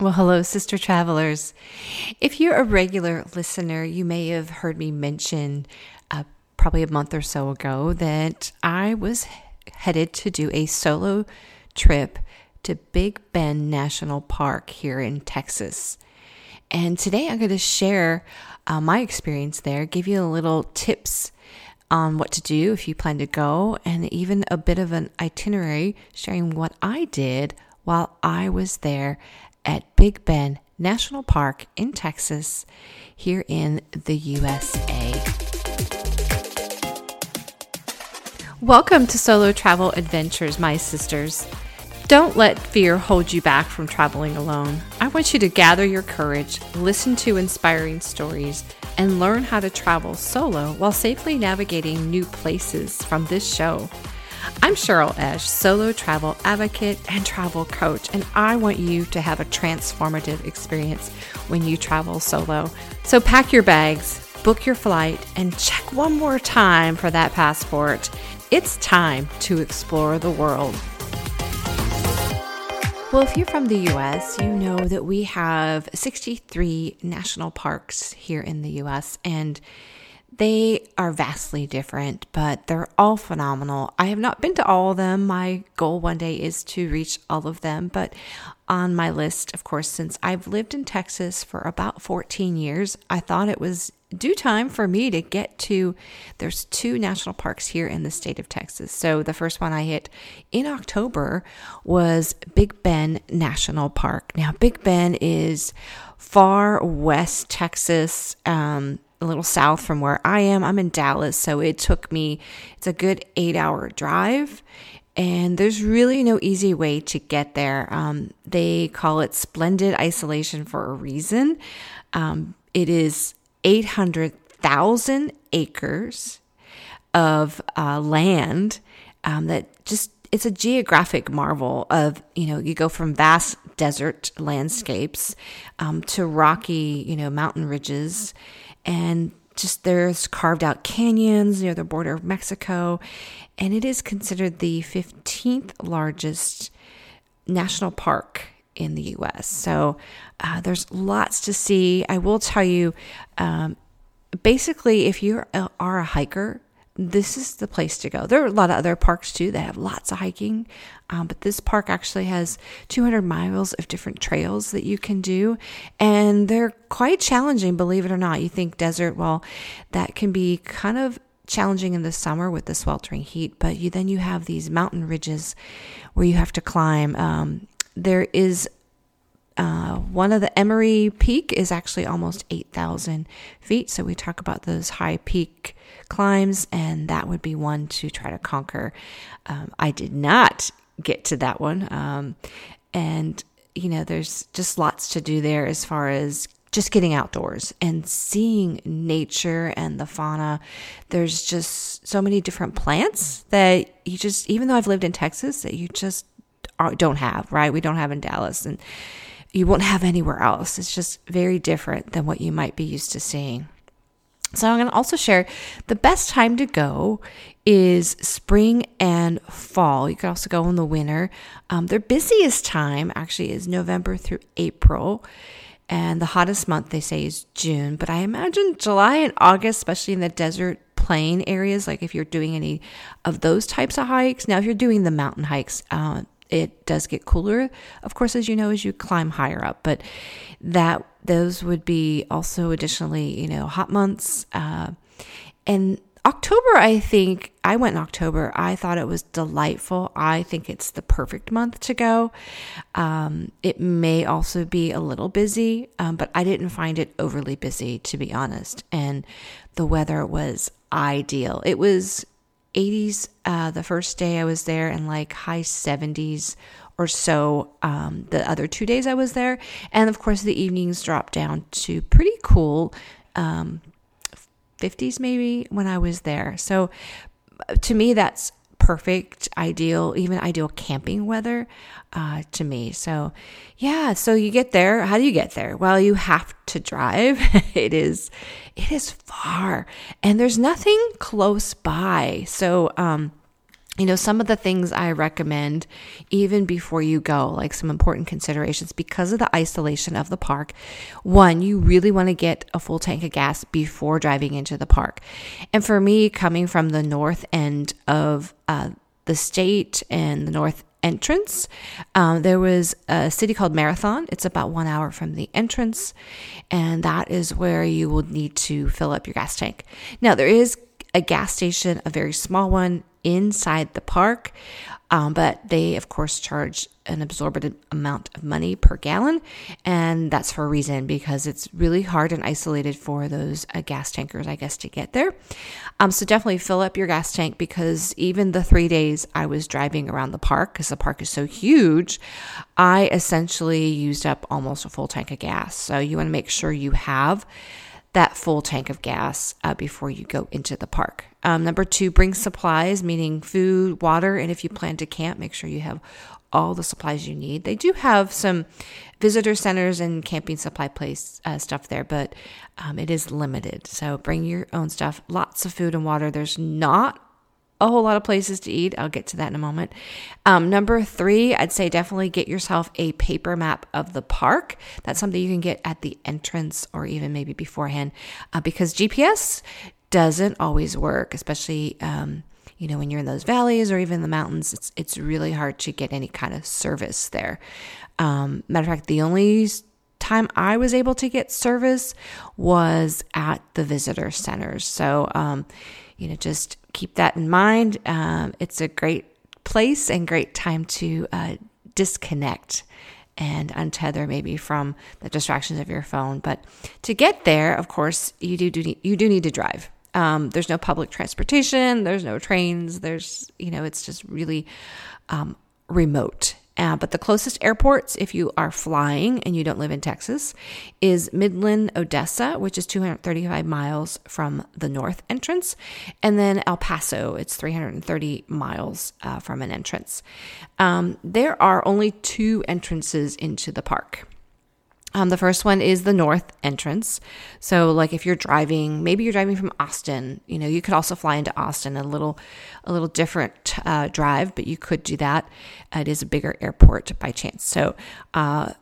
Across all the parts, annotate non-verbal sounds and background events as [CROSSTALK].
Well, hello, sister travelers. If you're a regular listener, you may have heard me mention uh, probably a month or so ago that I was headed to do a solo trip to Big Bend National Park here in Texas. And today I'm going to share uh, my experience there, give you a little tips on what to do if you plan to go, and even a bit of an itinerary sharing what I did while I was there at Big Bend National Park in Texas, here in the USA. Welcome to Solo Travel Adventures, my sisters. Don't let fear hold you back from traveling alone. I want you to gather your courage, listen to inspiring stories, and learn how to travel solo while safely navigating new places from this show. I'm Cheryl Esch, solo travel advocate and travel coach, and I want you to have a transformative experience when you travel solo. So pack your bags, book your flight, and check one more time for that passport. It's time to explore the world. Well, if you're from the US, you know that we have 63 national parks here in the US, and they are vastly different, but they're all phenomenal. I have not been to all of them. My goal one day is to reach all of them, but on my list, of course, since I've lived in Texas for about 14 years, I thought it was due time for me to get to there's two national parks here in the state of Texas. So the first one I hit in October was Big Bend National Park. Now Big Bend is far west Texas. Um, a little south from where I am. I'm in Dallas, so it took me, it's a good eight hour drive. And there's really no easy way to get there. Um, they call it splendid isolation for a reason. Um, it is 800,000 acres of uh, land um, that just it's a geographic marvel of you know you go from vast desert landscapes um, to rocky you know mountain ridges and just there's carved out canyons near the border of Mexico, and it is considered the 15th largest national park in the US. So uh, there's lots to see. I will tell you, um, basically, if you are a hiker, this is the place to go. There are a lot of other parks too that have lots of hiking, um, but this park actually has 200 miles of different trails that you can do, and they're quite challenging, believe it or not. You think desert, well, that can be kind of challenging in the summer with the sweltering heat, but you then you have these mountain ridges where you have to climb. Um, there is uh, one of the Emory Peak is actually almost 8,000 feet. So we talk about those high peak climbs, and that would be one to try to conquer. Um, I did not get to that one. Um, and, you know, there's just lots to do there as far as just getting outdoors and seeing nature and the fauna. There's just so many different plants that you just, even though I've lived in Texas, that you just don't have, right? We don't have in Dallas. And, you won't have anywhere else. It's just very different than what you might be used to seeing. So, I'm going to also share the best time to go is spring and fall. You could also go in the winter. Um, their busiest time actually is November through April. And the hottest month they say is June. But I imagine July and August, especially in the desert plain areas, like if you're doing any of those types of hikes. Now, if you're doing the mountain hikes, uh, it does get cooler, of course, as you know, as you climb higher up. But that those would be also additionally, you know, hot months. Uh, and October, I think I went in October. I thought it was delightful. I think it's the perfect month to go. Um, it may also be a little busy, um, but I didn't find it overly busy, to be honest. And the weather was ideal. It was 80s uh, the first day I was there and like high 70s or so um, the other two days I was there. And of course, the evenings dropped down to pretty cool um, 50s maybe when I was there. So to me, that's perfect, ideal, even ideal camping weather uh, to me. So, yeah. So you get there. How do you get there? Well, you have to drive. [LAUGHS] it is, it is far, and there's nothing close by. So, um, you know, some of the things I recommend even before you go, like some important considerations because of the isolation of the park. One, you really want to get a full tank of gas before driving into the park. And for me, coming from the north end of uh, the state and the north entrance. Um, there was a city called Marathon. It's about one hour from the entrance, and that is where you will need to fill up your gas tank. Now, there is a gas station, a very small one inside the park. Um, but they, of course, charge an absorbent amount of money per gallon. And that's for a reason because it's really hard and isolated for those uh, gas tankers, I guess, to get there. Um, so definitely fill up your gas tank because even the three days I was driving around the park, because the park is so huge, I essentially used up almost a full tank of gas. So you want to make sure you have that full tank of gas uh, before you go into the park. Um, number two, bring supplies, meaning food, water, and if you plan to camp, make sure you have all the supplies you need. They do have some visitor centers and camping supply place uh, stuff there, but um, it is limited. So bring your own stuff. Lots of food and water. There's not a whole lot of places to eat. I'll get to that in a moment. Um, number three, I'd say definitely get yourself a paper map of the park. That's something you can get at the entrance or even maybe beforehand uh, because GPS doesn't always work, especially. Um, you know, when you're in those valleys or even the mountains, it's it's really hard to get any kind of service there. Um, matter of fact, the only time I was able to get service was at the visitor centers. So, um, you know, just keep that in mind. Um, it's a great place and great time to uh, disconnect and untether maybe from the distractions of your phone. But to get there, of course, you do, do you do need to drive. Um, there's no public transportation. There's no trains. There's you know it's just really um, remote. Uh, but the closest airports, if you are flying and you don't live in Texas, is Midland, Odessa, which is 235 miles from the north entrance, and then El Paso, it's 330 miles uh, from an entrance. Um, there are only two entrances into the park. Um, the first one is the north entrance. So, like if you're driving, maybe you're driving from Austin, you know, you could also fly into Austin, a little, a little different uh, drive, but you could do that. It is a bigger airport by chance. So, uh,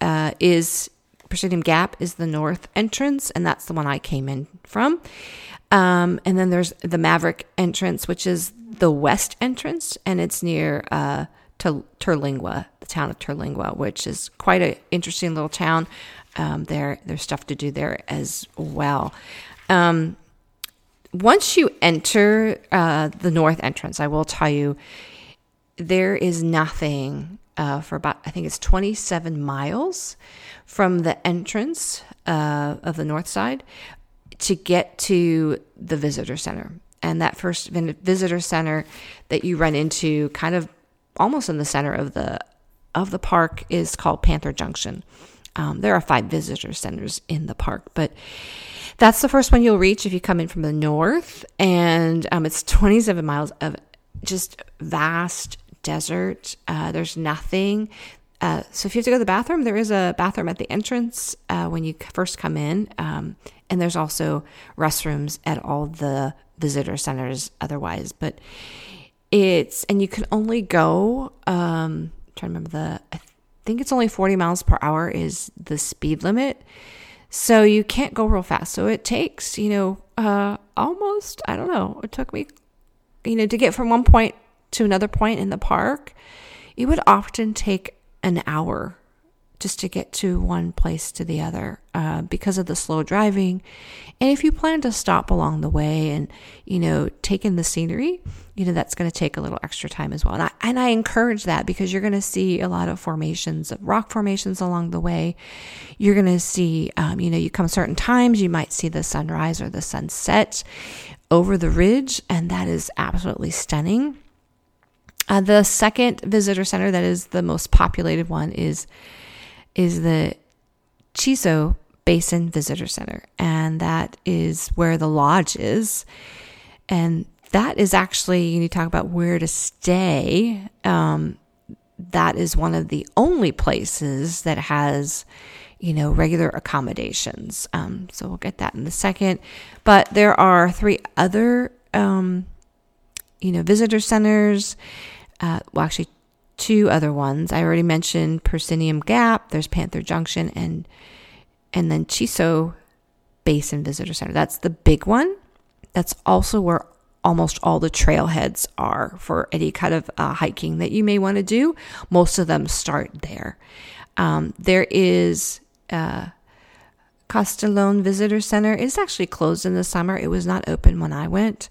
uh, is Persimmon Gap is the north entrance, and that's the one I came in from. Um, and then there's the Maverick entrance, which is the west entrance, and it's near uh, to Terlingua, the town of Terlingua, which is quite an interesting little town. Um, there, there's stuff to do there as well. Um, once you enter uh, the north entrance, I will tell you there is nothing uh, for about I think it's 27 miles from the entrance uh, of the north side to get to the visitor center. And that first visitor center that you run into kind of almost in the center of the of the park is called Panther Junction. Um, there are five visitor centers in the park, but that's the first one you'll reach if you come in from the north, and um, it's 27 miles of just vast desert. Uh, there's nothing. Uh, so if you have to go to the bathroom, there is a bathroom at the entrance uh, when you first come in, um, and there's also restrooms at all the visitor centers otherwise. But it's and you can only go um I'm trying to remember the I think it's only 40 miles per hour is the speed limit. So you can't go real fast. So it takes, you know, uh almost, I don't know, it took me you know to get from one point to another point in the park. It would often take an hour just to get to one place to the other uh, because of the slow driving. And if you plan to stop along the way and, you know, take in the scenery, you know, that's going to take a little extra time as well. And I, and I encourage that because you're going to see a lot of formations of rock formations along the way. You're going to see, um, you know, you come certain times, you might see the sunrise or the sunset over the ridge, and that is absolutely stunning. Uh, the second visitor center that is the most populated one is is the Chisos Basin Visitor Center, and that is where the lodge is. And that is actually, you talk about where to stay. Um, that is one of the only places that has, you know, regular accommodations. Um, so we'll get that in a second. But there are three other um, you know, visitor centers. Uh, well, actually, two other ones. I already mentioned Persimmon Gap. There's Panther Junction and and then Chisos Basin Visitor Center. That's the big one. That's also where almost all the trailheads are for any kind of uh, hiking that you may want to do. Most of them start there. Um, there is uh, Castolon Visitor Center. It's actually closed in the summer. It was not open when I went.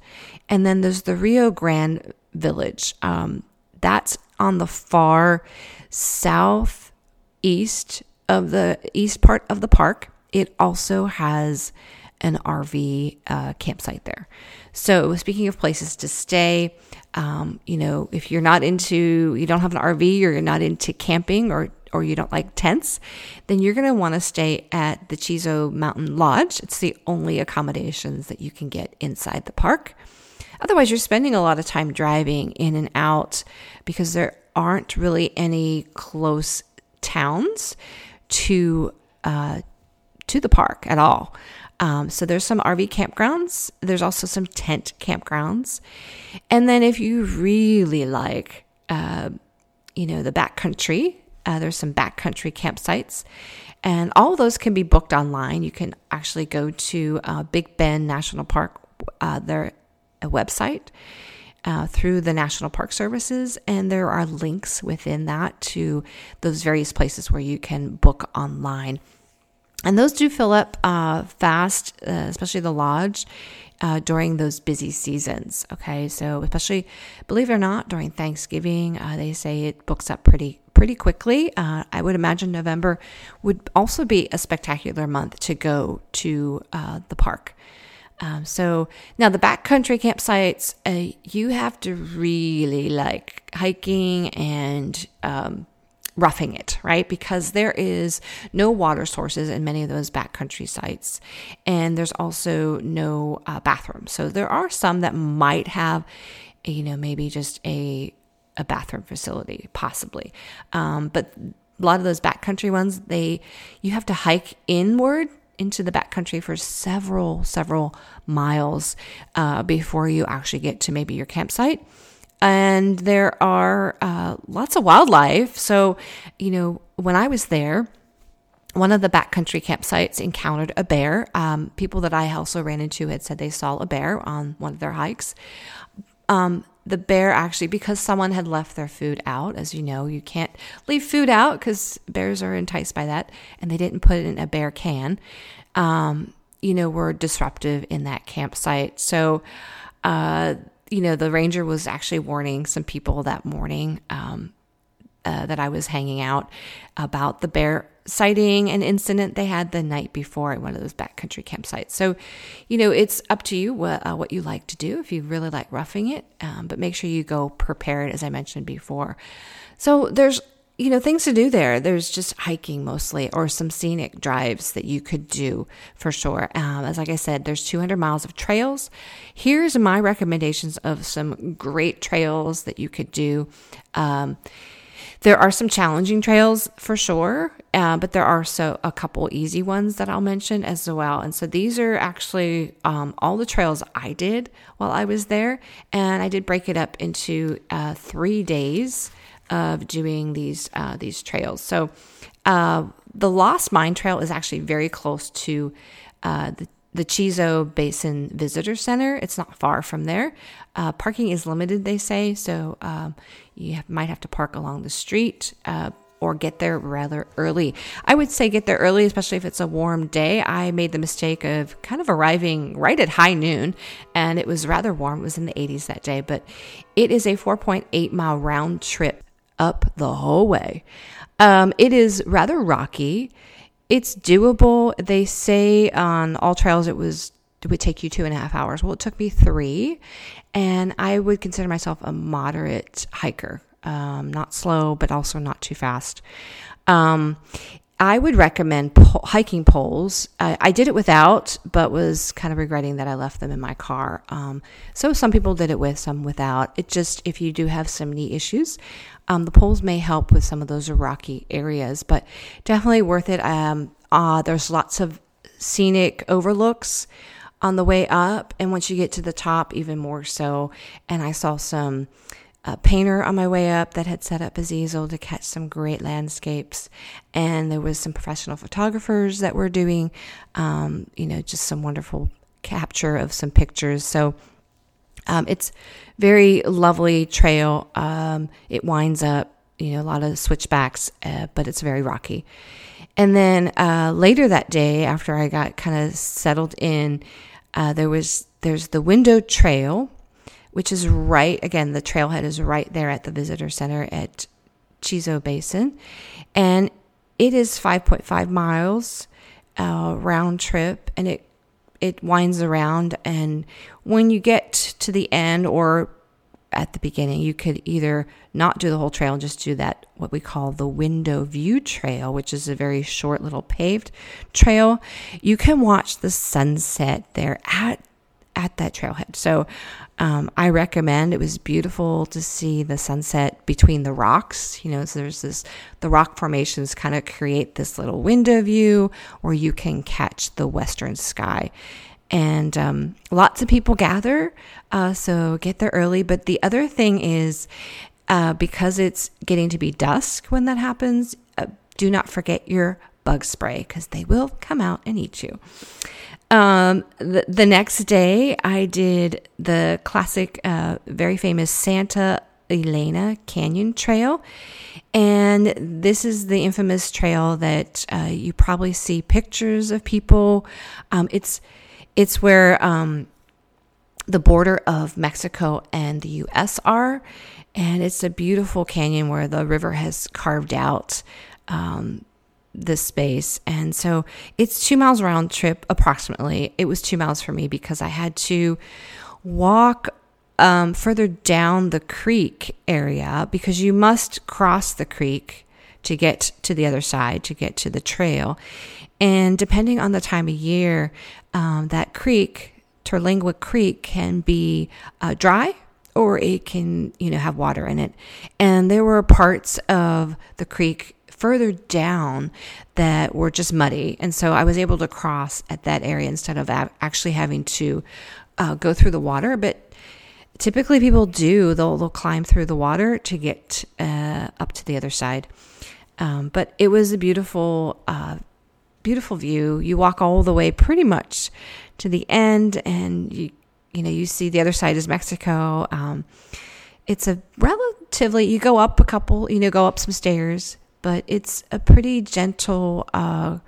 And then there's the Rio Grande Village. Um, that's on the far southeast of the east part of the park. It also has an RV uh, campsite there. So, speaking of places to stay, um, you know, if you're not into, you don't have an RV, or you're not into camping, or or you don't like tents, then you're going to want to stay at the Chisos Mountain Lodge. It's the only accommodations that you can get inside the park. Otherwise, you're spending a lot of time driving in and out because there aren't really any close towns to uh, to the park at all. Um, so there's some RV campgrounds. There's also some tent campgrounds, and then if you really like, uh, you know, the backcountry, uh, there's some backcountry campsites, and all those can be booked online. You can actually go to uh, Big Bend National Park, uh, their website. Uh, through the National Park Services, and there are links within that to those various places where you can book online. And those do fill up uh, fast, uh, especially the lodge. Uh, during those busy seasons. Okay, so especially, believe it or not, during Thanksgiving, uh, they say it books up pretty pretty quickly. Uh, I would imagine November would also be a spectacular month to go to uh, the park. Um, so now the backcountry campsites, uh, you have to really like hiking and um, roughing it, right? Because there is no water sources in many of those backcountry sites, and there's also no uh, bathroom. So there are some that might have, you know, maybe just a a bathroom facility, possibly, um, but a lot of those backcountry ones, they you have to hike inward into the backcountry for several, several miles uh, before you actually get to maybe your campsite. And there are uh, lots of wildlife. So, you know, when I was there, one of the backcountry campsites encountered a bear. Um, people that I also ran into had said they saw a bear on one of their hikes. Um, the bear actually, because someone had left their food out, as you know, you can't leave food out because bears are enticed by that, and they didn't put it in a bear can, um, you know, were disruptive in that campsite. So, uh, you know, the ranger was actually warning some people that morning um, uh, that I was hanging out about the bear sighting an incident they had the night before at one of those backcountry campsites. So, you know, it's up to you what, uh, what you like to do if you really like roughing it, um, but make sure you go prepared, as I mentioned before. So, there's you know, things to do there. There's just hiking mostly, or some scenic drives that you could do for sure. Um, as like I said, there's 200 miles of trails. Here's my recommendations of some great trails that you could do. Um, there are some challenging trails for sure, uh, but there are so a couple easy ones that I'll mention as well. And so these are actually um, all the trails I did while I was there, and I did break it up into uh, three days of doing these uh, these trails. So uh, the Lost Mine Trail is actually very close to uh, the the Chisos Basin Visitor Center. It's not far from there. Uh, parking is limited, they say, so um, you have, might have to park along the street uh, or get there rather early. I would say get there early, especially if it's a warm day. I made the mistake of kind of arriving right at high noon, and it was rather warm. It was in the 80s that day, but it is a 4.8 mile round trip up the whole way. Um, it is rather rocky. It's doable. They say on all trails it was it would take you two and a half hours. Well, it took me three, and I would consider myself a moderate hiker. Um, not slow, but also not too fast. Um, I would recommend po- hiking poles. I, I, did it without, but was kind of regretting that I left them in my car. Um, so some people did it with, some without. It just, if you do have some knee issues, um, the poles may help with some of those rocky areas, but definitely worth it. Um, uh, there's lots of scenic overlooks on the way up, and once you get to the top, even more so. And I saw some uh, painter on my way up that had set up his easel to catch some great landscapes, and there was some professional photographers that were doing, um, you know, just some wonderful capture of some pictures. So. Um, it's very lovely trail. Um, it winds up, you know, a lot of switchbacks, uh, but it's very rocky. And then uh, later that day, after I got kind of settled in, uh, there was there's the window trail, which is right again. The trailhead is right there at the visitor center at Chisos Basin, and it is 5.5 miles uh, round trip, and it it winds around. And when you get to the end, or at the beginning. You could either not do the whole trail just do that, what we call the window view trail, which is a very short little paved trail. You can watch the sunset there at at that trailhead. So um, I recommend. It was beautiful to see the sunset between the rocks. You know, so there's this the rock formations kind of create this little window view where you can catch the western sky and um, lots of people gather. Uh, so get there early. But the other thing is, uh, because it's getting to be dusk when that happens, uh, do not forget your bug spray because they will come out and eat you. Um, the, the next day, I did the classic, uh, very famous Santa Elena Canyon Trail. And this is the infamous trail that uh, you probably see pictures of people. Um, it's it's where um, the border of Mexico and the U.S. are, and it's a beautiful canyon where the river has carved out um, this space. And so it's two miles round trip approximately. It was two miles for me because I had to walk um, further down the creek area because you must cross the creek to get to the other side to get to the trail. And depending on the time of year, um, that creek, Terlingua Creek, can be uh, dry or it can, you know, have water in it. And there were parts of the creek further down that were just muddy. And so I was able to cross at that area instead of actually having to uh, go through the water. But typically people do, they'll, they'll climb through the water to get uh, up to the other side. Um, but it was a beautiful, uh, beautiful view. You walk all the way pretty much to the end, and you you know you see the other side is Mexico. Um, it's a relatively you go up a couple, you know, go up some stairs, but it's a pretty gentle uh,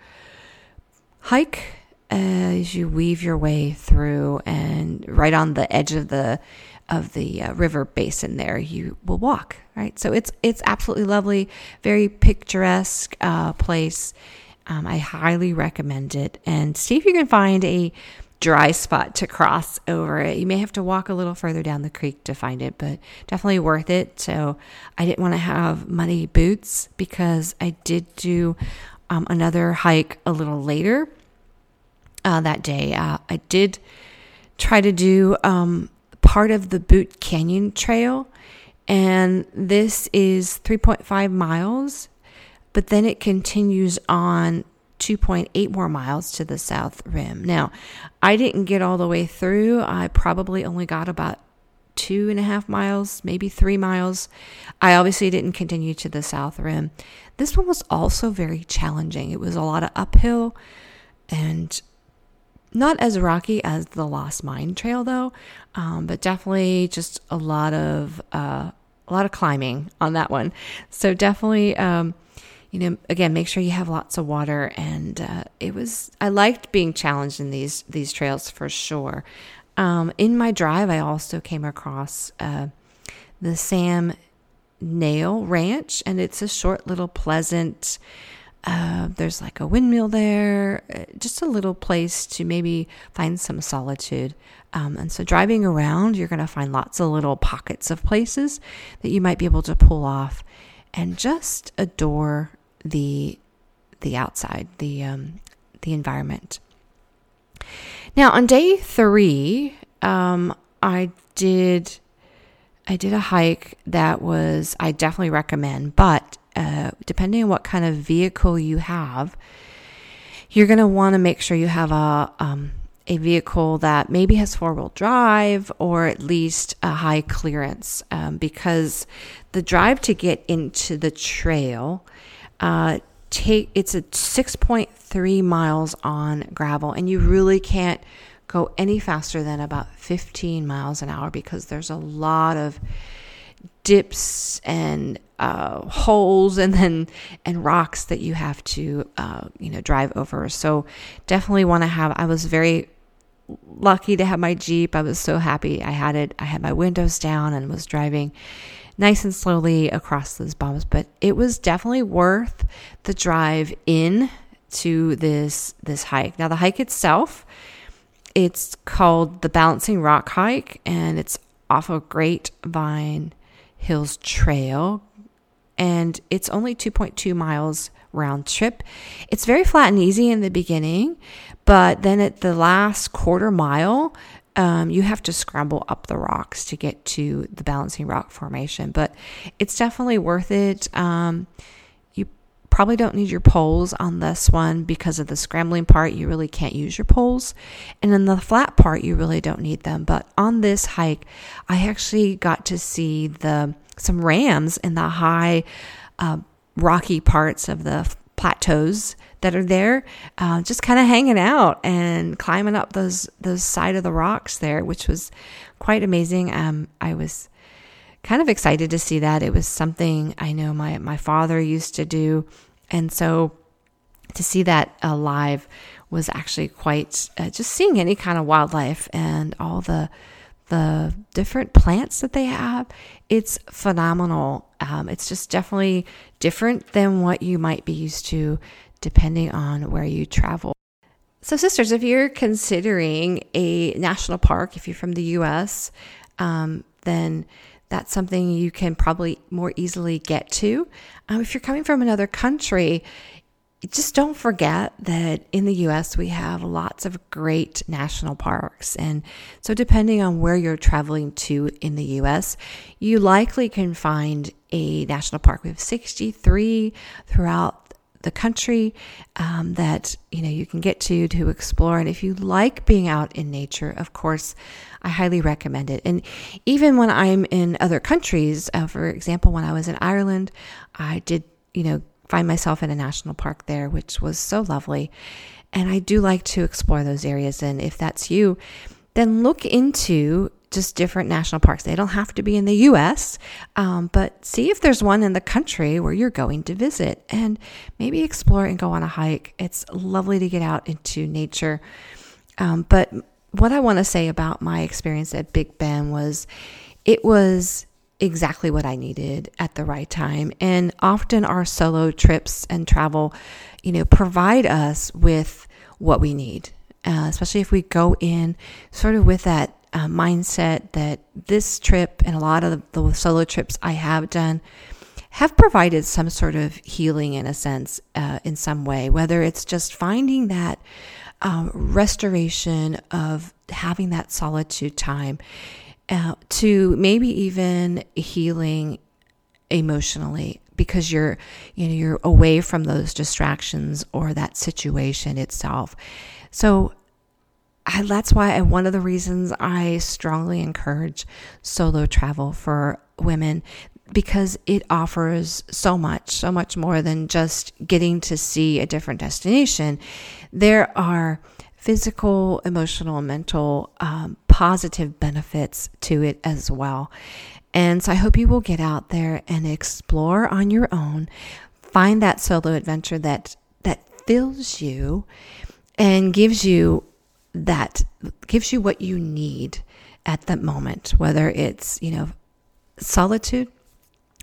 hike as you weave your way through, and right on the edge of the of the uh, river basin there you will walk right so it's it's absolutely lovely very picturesque uh, place um, I highly recommend it. And see if you can find a dry spot to cross over it. You may have to walk a little further down the creek to find it, but definitely worth it. So I didn't want to have muddy boots because I did do um, another hike a little later uh, that day. Uh, I did try to do um, part of the Boot Canyon Trail, and this is 3.5 miles but then it continues on 2.8 more miles to the south rim. Now, I didn't get all the way through. I probably only got about two and a half miles, maybe three miles. I obviously didn't continue to the south rim. This one was also very challenging. It was a lot of uphill and not as rocky as the Lost Mine Trail, though, um, but definitely just a lot of uh, a lot of climbing on that one. So definitely. Um, you know, again, make sure you have lots of water. And uh, it was, I liked being challenged in these these trails for sure. Um, in my drive, I also came across uh, the Sam Nail Ranch, and it's a short little pleasant. Uh, there's like a windmill there, uh, just a little place to maybe find some solitude. Um, and so, driving around, you're going to find lots of little pockets of places that you might be able to pull off and just adore the the outside, the um, the environment. Now on day three, um, I did I did a hike that was I definitely recommend, but uh, depending on what kind of vehicle you have, you're going to want to make sure you have a um, a vehicle that maybe has four wheel drive or at least a high clearance um, because the drive to get into the trail uh, take it's a 6.3 miles on gravel and you really can't go any faster than about 15 miles an hour because there's a lot of dips and uh, holes [LAUGHS] and then and rocks that you have to uh, you know drive over. So definitely want to have i was very lucky to have my jeep. I was so happy i had it. I had my windows down and was driving nice and slowly across those bumps. But it was definitely worth the drive in to this this hike. Now the hike itself it's called the balancing rock hike and it's off of grapevine hills trail. And it's only 2.2 miles round trip. It's very flat and easy in the beginning, but then at the last quarter mile, um, you have to scramble up the rocks to get to the balancing rock formation. But it's definitely worth it. Um, you probably don't need your poles on this one because of the scrambling part. You really can't use your poles. And in the flat part, you really don't need them. But on this hike, I actually got to see the some rams in the high uh, rocky parts of the plateaus that are there, uh, just kind of hanging out and climbing up those those side of the rocks there, which was quite amazing. Um, I was kind of excited to see that. It was something I know my my father used to do, and so to see that alive was actually quite uh, just seeing any kind of wildlife and all the the different plants that they have, it's phenomenal. Um, it's just definitely different than what you might be used to depending on where you travel. So, sisters, if you're considering a national park, if you're from the US, um, then that's something you can probably more easily get to. Um, if you're coming from another country, just don't forget that in the US we have lots of great national parks. And so, depending on where you're traveling to in the US, you likely can find a national park. We have 63 throughout the country um, that you know you can get to to explore and if you like being out in nature of course i highly recommend it and even when i'm in other countries uh, for example when i was in ireland i did you know find myself in a national park there, which was so lovely. And I do like to explore those areas. And if that's you, then look into just different national parks. They don't have to be in the US, um, but see if there's one in the country where you're going to visit and maybe explore and go on a hike. It's lovely to get out into nature. Um, but what I want to say about my experience at Big Bend was it was exactly what I needed at the right time. And often our solo trips and travel, you know, provide us with what we need, uh, especially if we go in sort of with that uh, mindset that this trip and a lot of the, solo trips I have done have provided some sort of healing in a sense, uh, in some way, whether it's just finding that um, restoration of having that solitude time uh, to maybe even healing emotionally because you're you know you're away from those distractions or that situation itself so I, that's why I, one of the reasons I strongly encourage solo travel for women because it offers so much, so much more than just getting to see a different destination. There are physical, emotional, mental um, positive benefits to it as well. And so I hope you will get out there and explore on your own, find that solo adventure that that fills you and gives you that gives you what you need at that moment, whether it's, you know, solitude,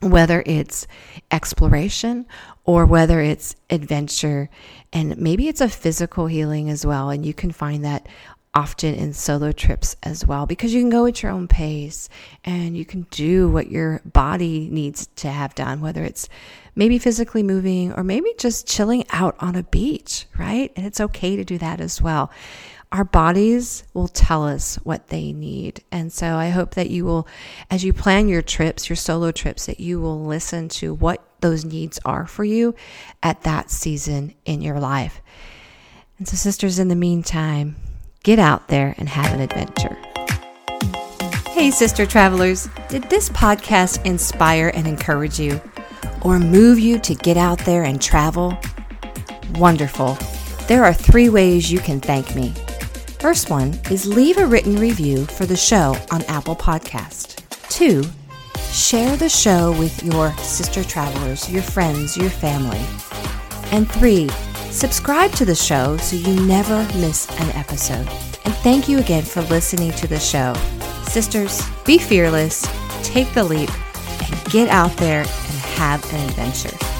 whether it's exploration or whether it's adventure. And maybe it's a physical healing as well. And you can find that often in solo trips as well because you can go at your own pace and you can do what your body needs to have done, whether it's maybe physically moving or maybe just chilling out on a beach, right? And it's okay to do that as well. Our bodies will tell us what they need. And so I hope that you will, as you plan your trips, your solo trips, that you will listen to what those needs are for you at that season in your life. And so, sisters, in the meantime, get out there and have an adventure. Hey, sister travelers, did this podcast inspire and encourage you or move you to get out there and travel? Wonderful. There are three ways you can thank me. First one is leave a written review for the show on Apple Podcast. Two, share the show with your sister travelers, your friends, your family. And three, subscribe to the show so you never miss an episode. And thank you again for listening to the show. Sisters, be fearless, take the leap, and get out there and have an adventure.